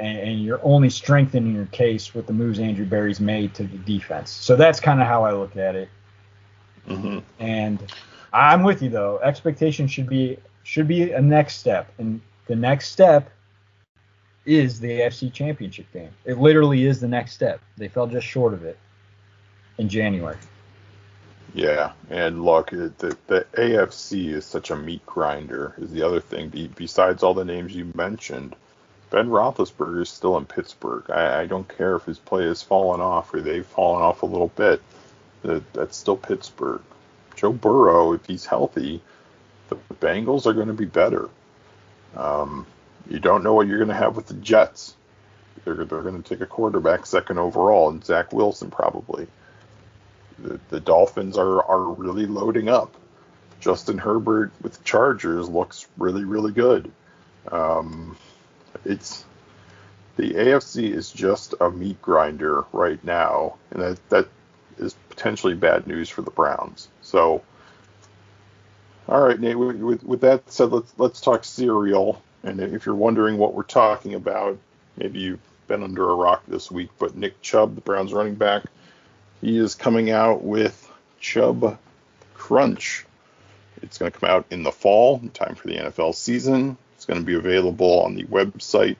and, and you're only strengthening your case with the moves Andrew Berry's made to the defense. So that's kind of how I look at it. Mm-hmm. And I'm with you though. Expectation should be should be a next step, and the next step is the AFC Championship game. It literally is the next step. They fell just short of it in January. Yeah, and look, the, the AFC is such a meat grinder. Is the other thing. Besides all the names you mentioned, Ben Roethlisberger is still in Pittsburgh. I, I don't care if his play has fallen off or they've fallen off a little bit. That, that's still Pittsburgh. Joe Burrow, if he's healthy, the Bengals are going to be better. Um, you don't know what you're going to have with the Jets. They're, they're going to take a quarterback second overall, and Zach Wilson probably. The, the Dolphins are, are really loading up. Justin Herbert with the Chargers looks really, really good. Um, it's the AFC is just a meat grinder right now, and that, that is potentially bad news for the Browns. So, all right, Nate. With, with that said, let's let's talk cereal. And if you're wondering what we're talking about, maybe you've been under a rock this week. But Nick Chubb, the Browns running back, he is coming out with Chubb Crunch. It's going to come out in the fall, in time for the NFL season. It's going to be available on the website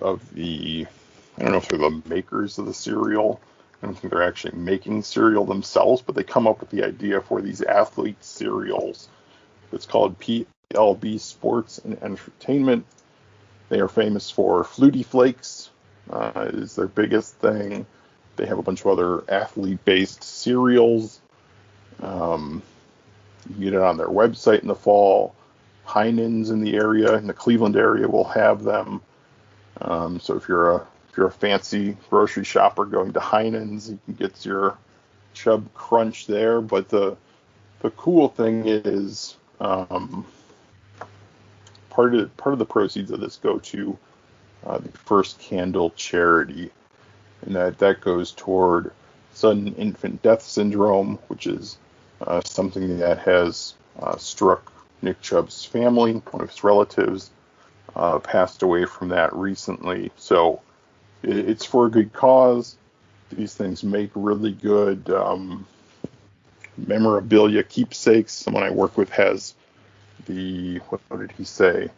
of the, I don't know if they're the makers of the cereal, I don't think they're actually making cereal themselves, but they come up with the idea for these athlete cereals. It's called PLB Sports and Entertainment. They are famous for Flutie Flakes, uh, is their biggest thing. They have a bunch of other athlete-based cereals. Um, you can get it on their website in the fall. Heinen's in the area, in the Cleveland area, will have them. Um, so if you're a if you're a fancy grocery shopper going to Heinen's, you can get your Chubb Crunch there. But the the cool thing is um, part of part of the proceeds of this go to uh, the First Candle charity, and that that goes toward sudden infant death syndrome, which is uh, something that has uh, struck Nick Chubb's family. One of his relatives uh, passed away from that recently, so it's for a good cause. These things make really good um, memorabilia keepsakes. Someone I work with has the what, did he say?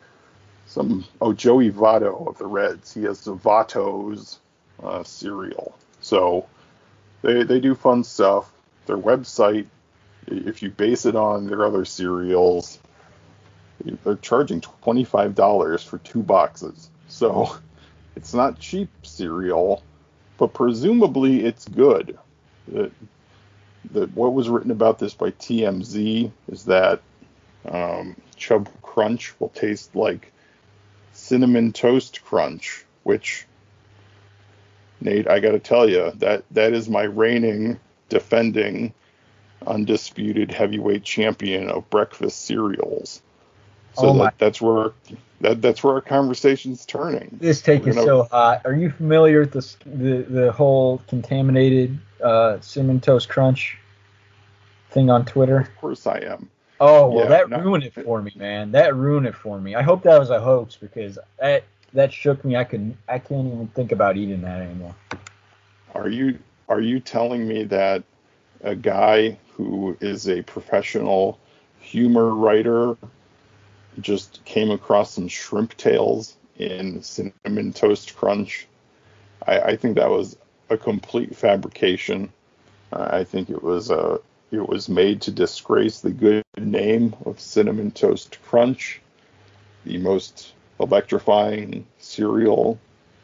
Some oh Joey Votto of the Reds. He has the Votto's uh, cereal. So they they do fun stuff. Their website, if you base it on their other cereals, they're charging twenty five dollars for two boxes. So it's not cheap cereal, but presumably it's good. That what was written about this by TMZ is that um, Chubb Crunch will taste like cinnamon toast crunch, which Nate, I got to tell you that that is my reigning, defending, undisputed heavyweight champion of breakfast cereals. So Oh that, that's where that that's where our conversation's turning. This take is gonna- so hot. Are you familiar with this, the the whole contaminated uh, cinnamon toast crunch thing on Twitter? Of course I am. Oh well, Yeah, that no. ruined it for me, man. That ruined it for me. I hope that was a hoax because that that shook me. I could I can't even think about eating that anymore. Are you are you telling me that a guy who is a professional humor writer just came across some shrimp tails in cinnamon toast crunch? I, I think that was a complete fabrication. Uh, I think it was a it was made to disgrace the good name of cinnamon toast crunch, the most electrifying cereal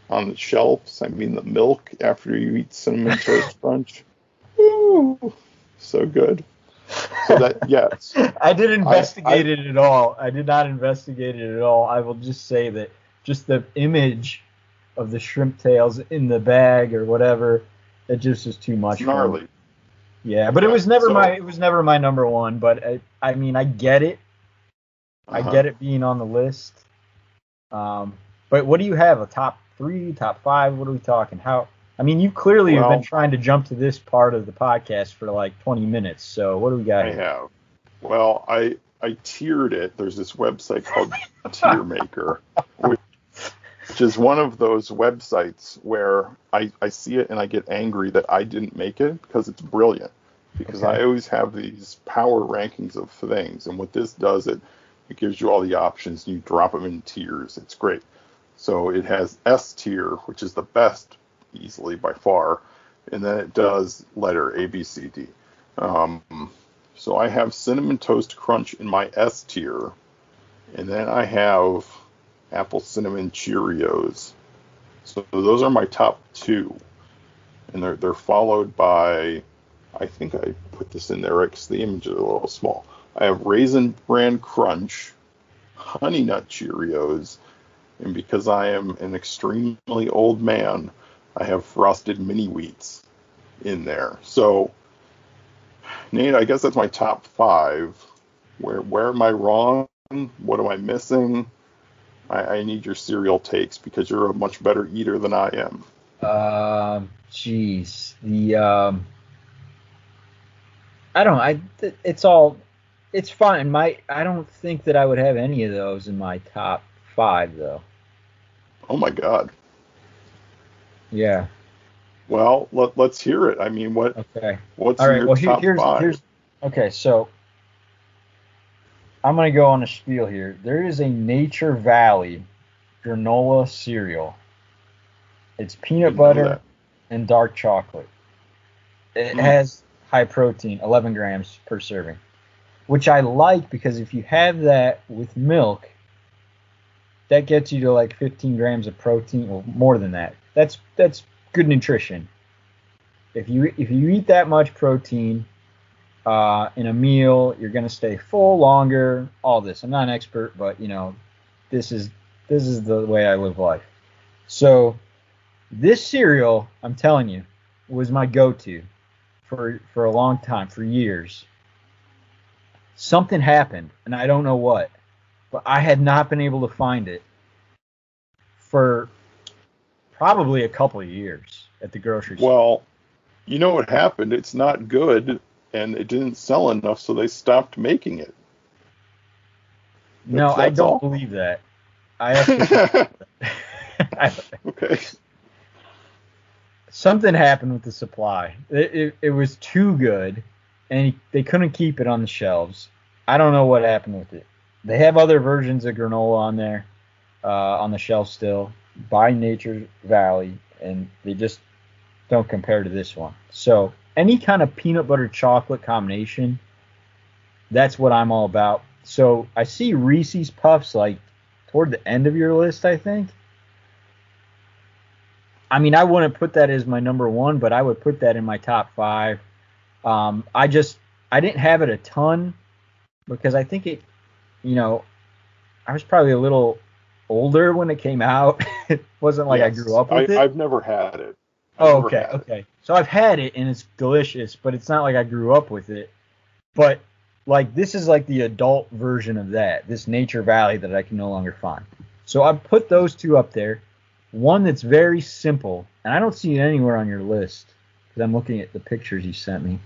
on the shelves. I mean, the milk after you eat cinnamon toast crunch. Ooh, so good. So that yes, I didn't I- investigate it at all. I did not investigate it at all. I will just say that just the image of the shrimp tails in the bag or whatever, it just is too much. it's for me. gnarly. Yeah, but it was never So- my it was never my number one. But I, I mean, I get it. I Uh-huh. get it being on the list. Um, but what do you have? A top three, top five? What are we talking? How? I mean, you clearly have been trying to jump to this part of the podcast for like 20 minutes. So what do we got? I here? have. Well, I I tiered it. There's this website called Tier Maker, which, which is one of those websites where I, I see it and I get angry that I didn't make it because it's brilliant. Because Okay. I always have these power rankings of things, and what this does, it it gives you all the options. And you drop them in tiers. It's great. So it has S tier, which is the best, easily by far, and then it does letter A, B, C, D. Um, so I have cinnamon toast crunch in my S tier, and then I have apple cinnamon Cheerios. So those are my top two, and they're they're followed by, I think I put this in there because the image is a little small. I have raisin bran crunch, honey nut Cheerios, and because I am an extremely old man, I have frosted mini wheats in there. So Nate, I guess that's my top five. Where where am I wrong? What am I missing? I, I need your cereal takes because you're a much better eater than I am. Um, jeez, the um, I don't. I it's all, it's fine. My I don't think that I would have any of those in my top five though. Oh my god. Yeah. Well, let, let's hear it. I mean, what Okay. what's All right. Well, here, here's five? here's okay. So I'm gonna go on a spiel here. There is a Nature Valley granola cereal. It's peanut butter and dark chocolate. It Mm. has high protein, 11 grams per serving, which I like because if you have that with milk, that gets you to like 15 grams of protein, or more than that. That's that's good nutrition. If you if you eat that much protein uh, in a meal, you're gonna stay full longer. All this. I'm not an expert, but you know, this is this is the way I live life. So this cereal, I'm telling you, was my go-to for for a long time, for years. Something happened, and I don't know what, but I had not been able to find it for probably a couple of years at the grocery store. Well, you know what happened? It's not good, and it didn't sell enough, so they stopped making it. no, that's- I don't all. believe that. I actually, okay. something happened with the supply. It, it, it was too good, and they couldn't keep it on the shelves. I don't know what happened with it. They have other versions of granola on there, uh, on the shelf still, by Nature Valley, and they just don't compare to this one. So any kind of peanut butter chocolate combination, that's what I'm all about. So I see Reese's Puffs like toward the end of your list, I think. I mean, I wouldn't put that as my number one, but I would put that in my top five. Um, I just I didn't have it a ton because I think it, you know, I was probably a little older when it came out. it wasn't like I grew up with I, it. I've never had it. I've Oh, never okay, it. okay. So I've had it and it's delicious, but it's not like I grew up with it. But like this is like the adult version of that. This Nature Valley that I can no longer find. So I put those two up there. One that's very simple, and I don't see it anywhere on your list because I'm looking at the pictures you sent me.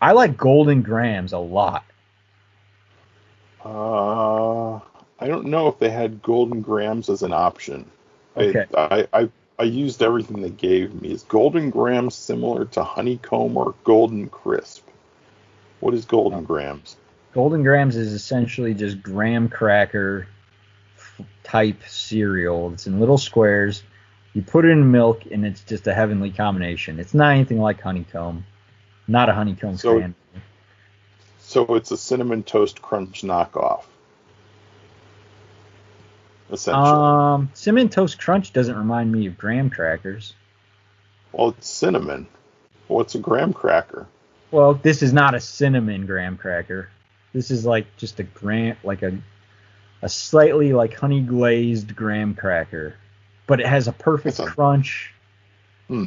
I like Golden Grams a lot. Uh, I don't know if they had golden grams as an option. Okay. I, I, I, I used everything they gave me. Is golden grams similar to honeycomb or golden crisp? What is golden oh. grams? Golden Grams is essentially just graham cracker f- type cereal. It's in little squares. You put it in milk, and it's just a heavenly combination. It's not anything like honeycomb. Not a honeycomb So- fan. So it's a cinnamon toast crunch knockoff. Essentially. Um, cinnamon toast crunch doesn't remind me of graham crackers. well, it's cinnamon. What's a graham cracker? Well, this is not a cinnamon graham cracker. This is like just a graham, like a, a slightly like honey glazed graham cracker, but it has a perfect a- crunch. Hmm.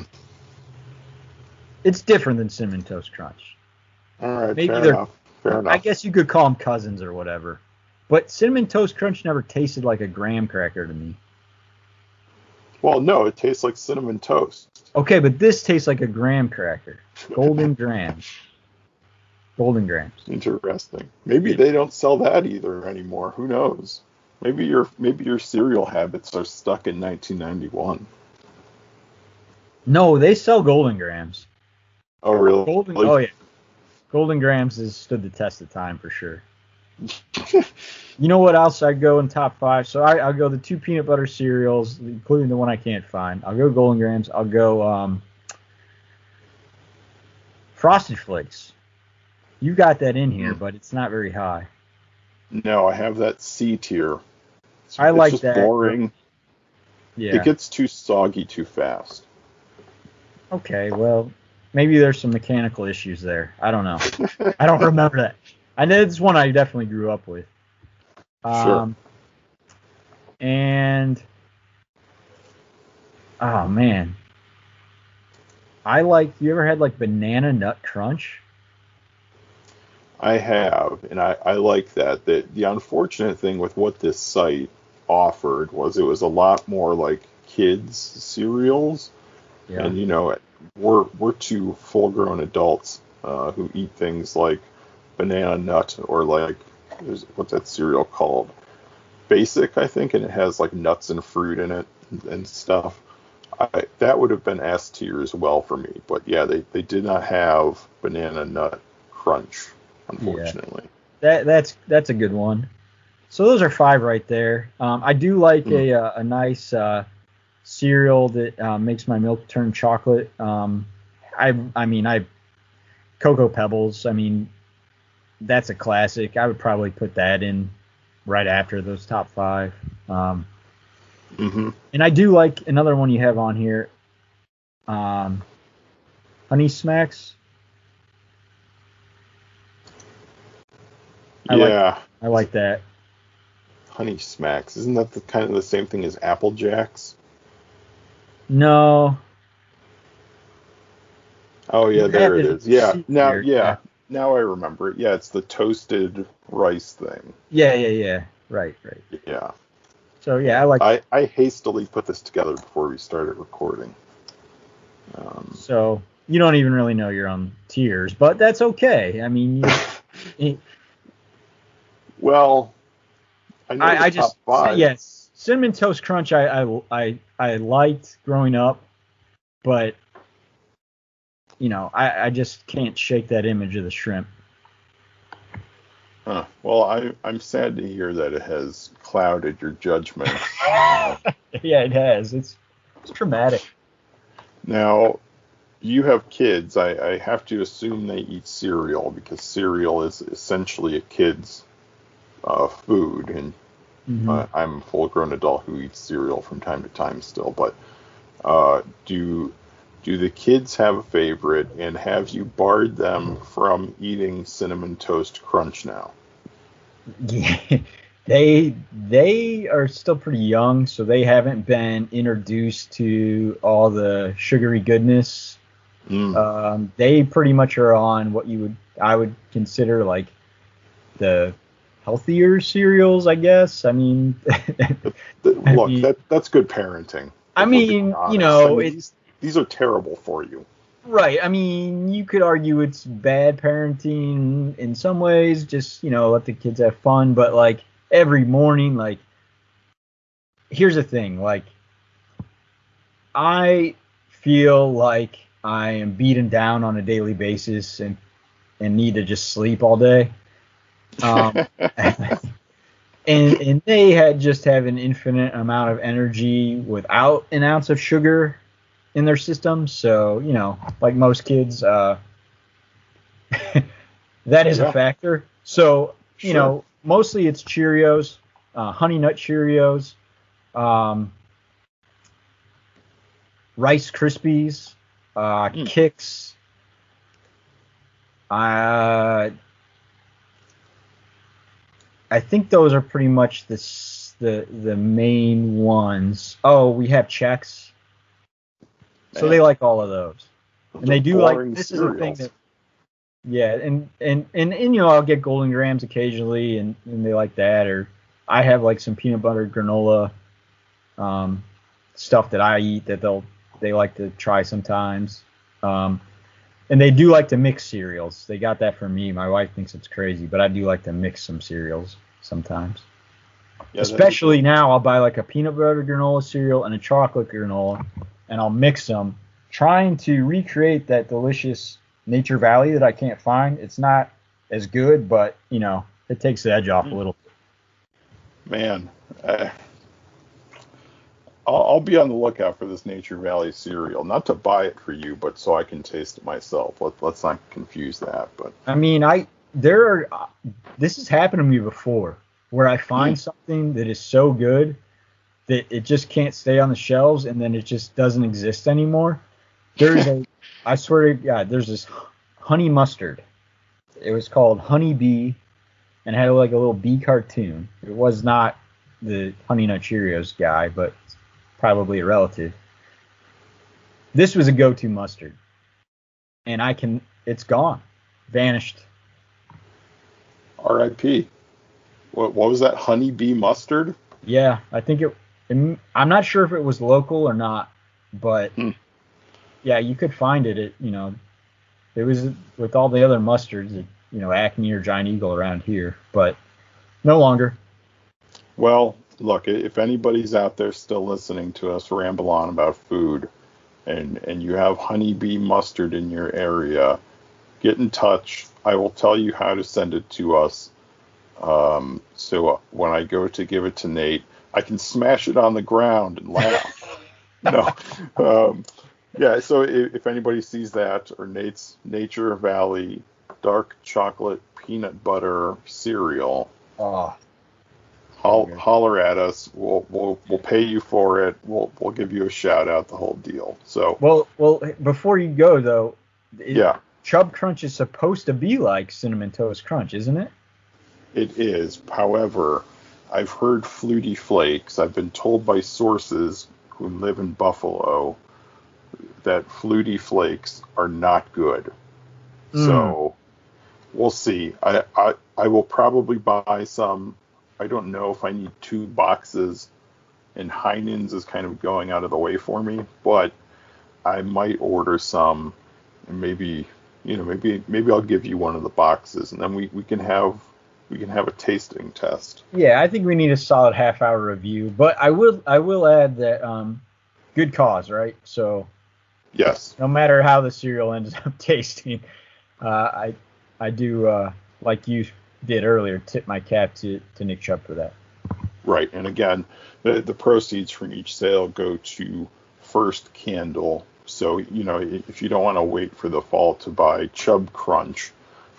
It's different than cinnamon toast crunch. All right, Maybe fair enough. Fair enough. I guess you could call them cousins or whatever. But cinnamon toast crunch never tasted like a graham cracker to me. Well, no, it tastes like cinnamon toast. Okay, but this tastes like a graham cracker. Golden grams. Golden grams. Interesting. Maybe they don't sell that either anymore. Who knows? Maybe your maybe your cereal habits are stuck in 1991. No, they sell golden grams. Oh, really? Golden. Oh yeah. Golden grams has stood the test of time for sure. You know what else I'd go in top five? So I, I'll go the two peanut butter cereals, including the one I can't find. I'll go Golden Grams. I'll go um, Frosted Flakes. You got that in here, Mm. but it's not very high. No, I have that C tier. It's, I it's like just that. boring. Yeah. It gets too soggy too fast. Okay, well, maybe there's some mechanical issues there. I don't know. I don't remember that. I know it's one I definitely grew up with. Um, And oh man, I like. You ever had like banana nut crunch? I have, and I, I like that. The, the unfortunate thing with what this site offered was it was a lot more like kids cereals, Yeah. and you know we're we're two full grown adults uh, who eat things like banana nut or like what's that cereal called? Basic, I think, and it has like nuts and fruit in it and, stuff. I, that would have been S tier as well for me, but yeah, they, they did not have banana nut crunch, unfortunately. That that's that's a good one. So those are five right there. Um, I do like Hmm. a uh, a nice uh, cereal that uh, makes my milk turn chocolate. Um, I I mean I Cocoa Pebbles. I mean that's a classic. I would probably put that in right after those top five. Um, hmm and I do like another one you have on here. Um, Honey Smacks. I like- yeah, I like that. Honey Smacks. Isn't that the kind of the same thing as Apple Jacks? No, Oh yeah, there it is. Yeah, now yeah. Now I remember it. Yeah, it's the toasted rice thing. Yeah, yeah, yeah. Right, right. Yeah, So yeah, I like. I I hastily put this together before we started recording. Um, so you don't even really know your own tiers, but that's okay. I mean, you, well, I know I, I just five. yes, cinnamon toast crunch. I, I I I liked growing up, but you know, I I just can't shake that image of the shrimp. Huh. Well, I I'm sad to hear that it has clouded your judgment. yeah, it has. It's it's traumatic. Now, you have kids. I, I have to assume they eat cereal because cereal is essentially a kid's uh, food, and Mhm. uh, I'm a full-grown adult who eats cereal from time to time still. But uh, do do the kids have a favorite, and have you barred them from eating cinnamon toast crunch now? Yeah, They they are still pretty young, so they haven't been introduced to all the sugary goodness. Mm. Um, they pretty much are on what you would I would consider like the healthier cereals, I guess. I mean, Look, mean- that that's good parenting. I if we're being mean, you know, I mean, it's these, are terrible for you. Right. I mean, you could argue it's bad parenting in some ways, just, you know, let the kids have fun, but like every morning, like here's the thing, like I feel like I am beaten down on a daily basis and and need to just sleep all day. Um, and and they had just have an infinite amount of energy without an ounce of sugar in their system. So you know, like most kids, uh, that is Yeah. a factor. So you Sure. know, mostly it's Cheerios, uh, Honey Nut Cheerios, um, Rice Krispies, uh, Mm. Kix. Uh, I think those are pretty much the the the main ones. Oh, we have Chex. So they like all of those. And they are do like this is the thing that yeah, and, and and and you know I'll get golden grams occasionally and, and they like that or I have like some peanut butter granola um stuff that I eat that they'll they like to try sometimes. Um and they do like to mix cereals. They got that from me. My wife thinks it's crazy, but I do like to mix some cereals sometimes. Yeah, Especially now, I'll buy like a peanut butter granola cereal and a chocolate granola, and I'll mix them, trying to recreate that delicious Nature Valley that I can't find. It's not as good, but you know, it takes the edge off a little. Man, uh, I'll, I'll be on the lookout for this Nature Valley cereal. Not to buy it for you, but so I can taste it myself. Let, let's not confuse that. But I mean, I there are this has happened to me before where I find something that is so good that it just can't stay on the shelves and then it just doesn't exist anymore. There's a I swear to God, there's this honey mustard. It was called Honey Bee and had like a little bee cartoon. It was not the Honey Nut Cheerios guy, but probably a relative. This was a go-to mustard. And I can it's gone. Vanished. R.I.P. What, what was that? Honey Bee mustard? Yeah, I think it. It- I'm not sure if it was local or not, but Hmm. yeah, you could find it. At you know, it was with all the other mustards, you know, Acme or Giant Eagle around here, but no longer. Well, look, if anybody's out there still listening to us ramble on about food and and you have honeybee mustard in your area, get in touch. I will tell you how to send it to us. Um, so uh, when I go to give it to Nate, I can smash it on the ground and laugh. no. Um, yeah, so if, if anybody sees that or Nate's Nature Valley dark chocolate peanut butter cereal, Oh, Okay. holler at us. We'll we'll we'll pay you for it. We'll we'll give you a shout out. The whole deal. So well, well. Before you go though, it- yeah, Chubb Crunch is supposed to be like cinnamon toast crunch, isn't it? it is. However, I've heard Flutie Flakes. I've been told by sources who live in Buffalo that Flutie Flakes are not good. Hmm. So we'll see. I, I I will probably buy some. I don't know if I need two boxes, and Heinen's is kind of going out of the way for me, but I might order some, and maybe you know maybe maybe I'll give you one of the boxes, and then we, we can have we can have a tasting test. Yeah, I think we need a solid half hour review, but I will I will add that um, good cause, right? So Yes, no matter how the cereal ends up tasting, uh, I I do uh, like you did earlier, tip my cap to, to Nick Chubb for that. right. And again, the the proceeds from each sale go to First Candle. So you know if you don't want to wait for the fall to buy Chubb Crunch,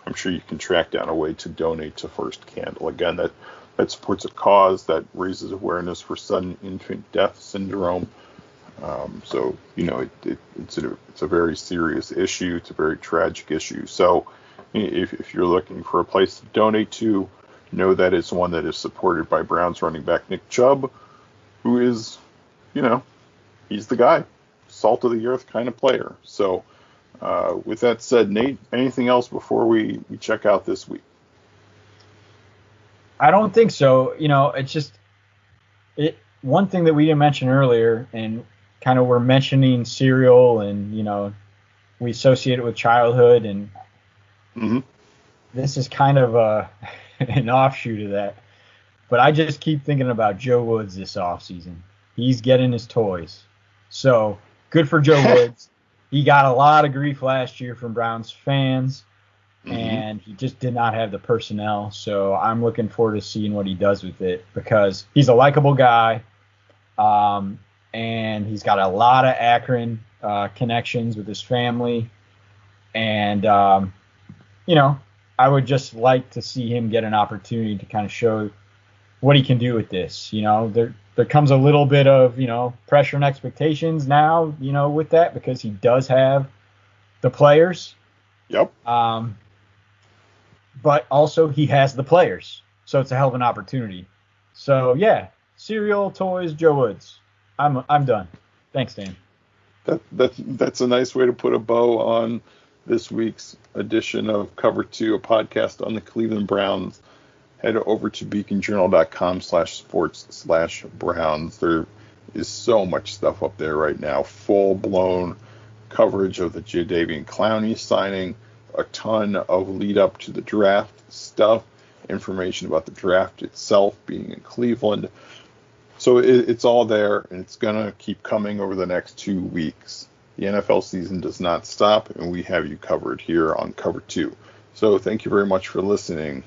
I'm sure you can track down a way to donate to First Candle. Again, that that supports a cause that raises awareness for sudden infant death syndrome. Um, so you know it, it, it's a it's a very serious issue. It's a very tragic issue. So if, if you're looking for a place to donate to, know that it's one that is supported by Browns running back Nick Chubb, who is, you know, he's the guy, salt of the earth kind of player. So, uh, with that said, Nate, anything else before we, we check out this week? I don't think so. You know, it's just it. One thing that we didn't mention earlier, and kind of we're mentioning cereal, and you know, we associate it with childhood, and mm-hmm. this is kind of a an offshoot of that. But I just keep thinking about Joe Woods this offseason. He's getting his toys. So good for Joe Woods. He got a lot of grief last year from Browns fans, mm-hmm. and he just did not have the personnel. So I'm looking forward to seeing what he does with it because he's a likable guy, um, and he's got a lot of Akron uh, connections with his family, and um, you know I would just like to see him get an opportunity to kind of show what he can do with this. You know, there there comes a little bit of you know pressure and expectations now, you know, with that because he does have the players. Yep. Um, but also he has the players, so it's a hell of an opportunity. So yeah, cereal, toys, Joe Woods. I'm I'm done. Thanks, Dan. That that that's a nice way to put a bow on this week's edition of Cover Two, a podcast on the Cleveland Browns head over to beaconjournal.com slash sports slash browns. There is so much stuff up there right now. Full blown coverage of the Jadeveon Clowney signing, a ton of lead up to the draft stuff, information about the draft itself being in Cleveland. So it, it's all there and it's going to keep coming over the next two weeks. The NFL season does not stop, and we have you covered here on Cover 2. So thank you very much for listening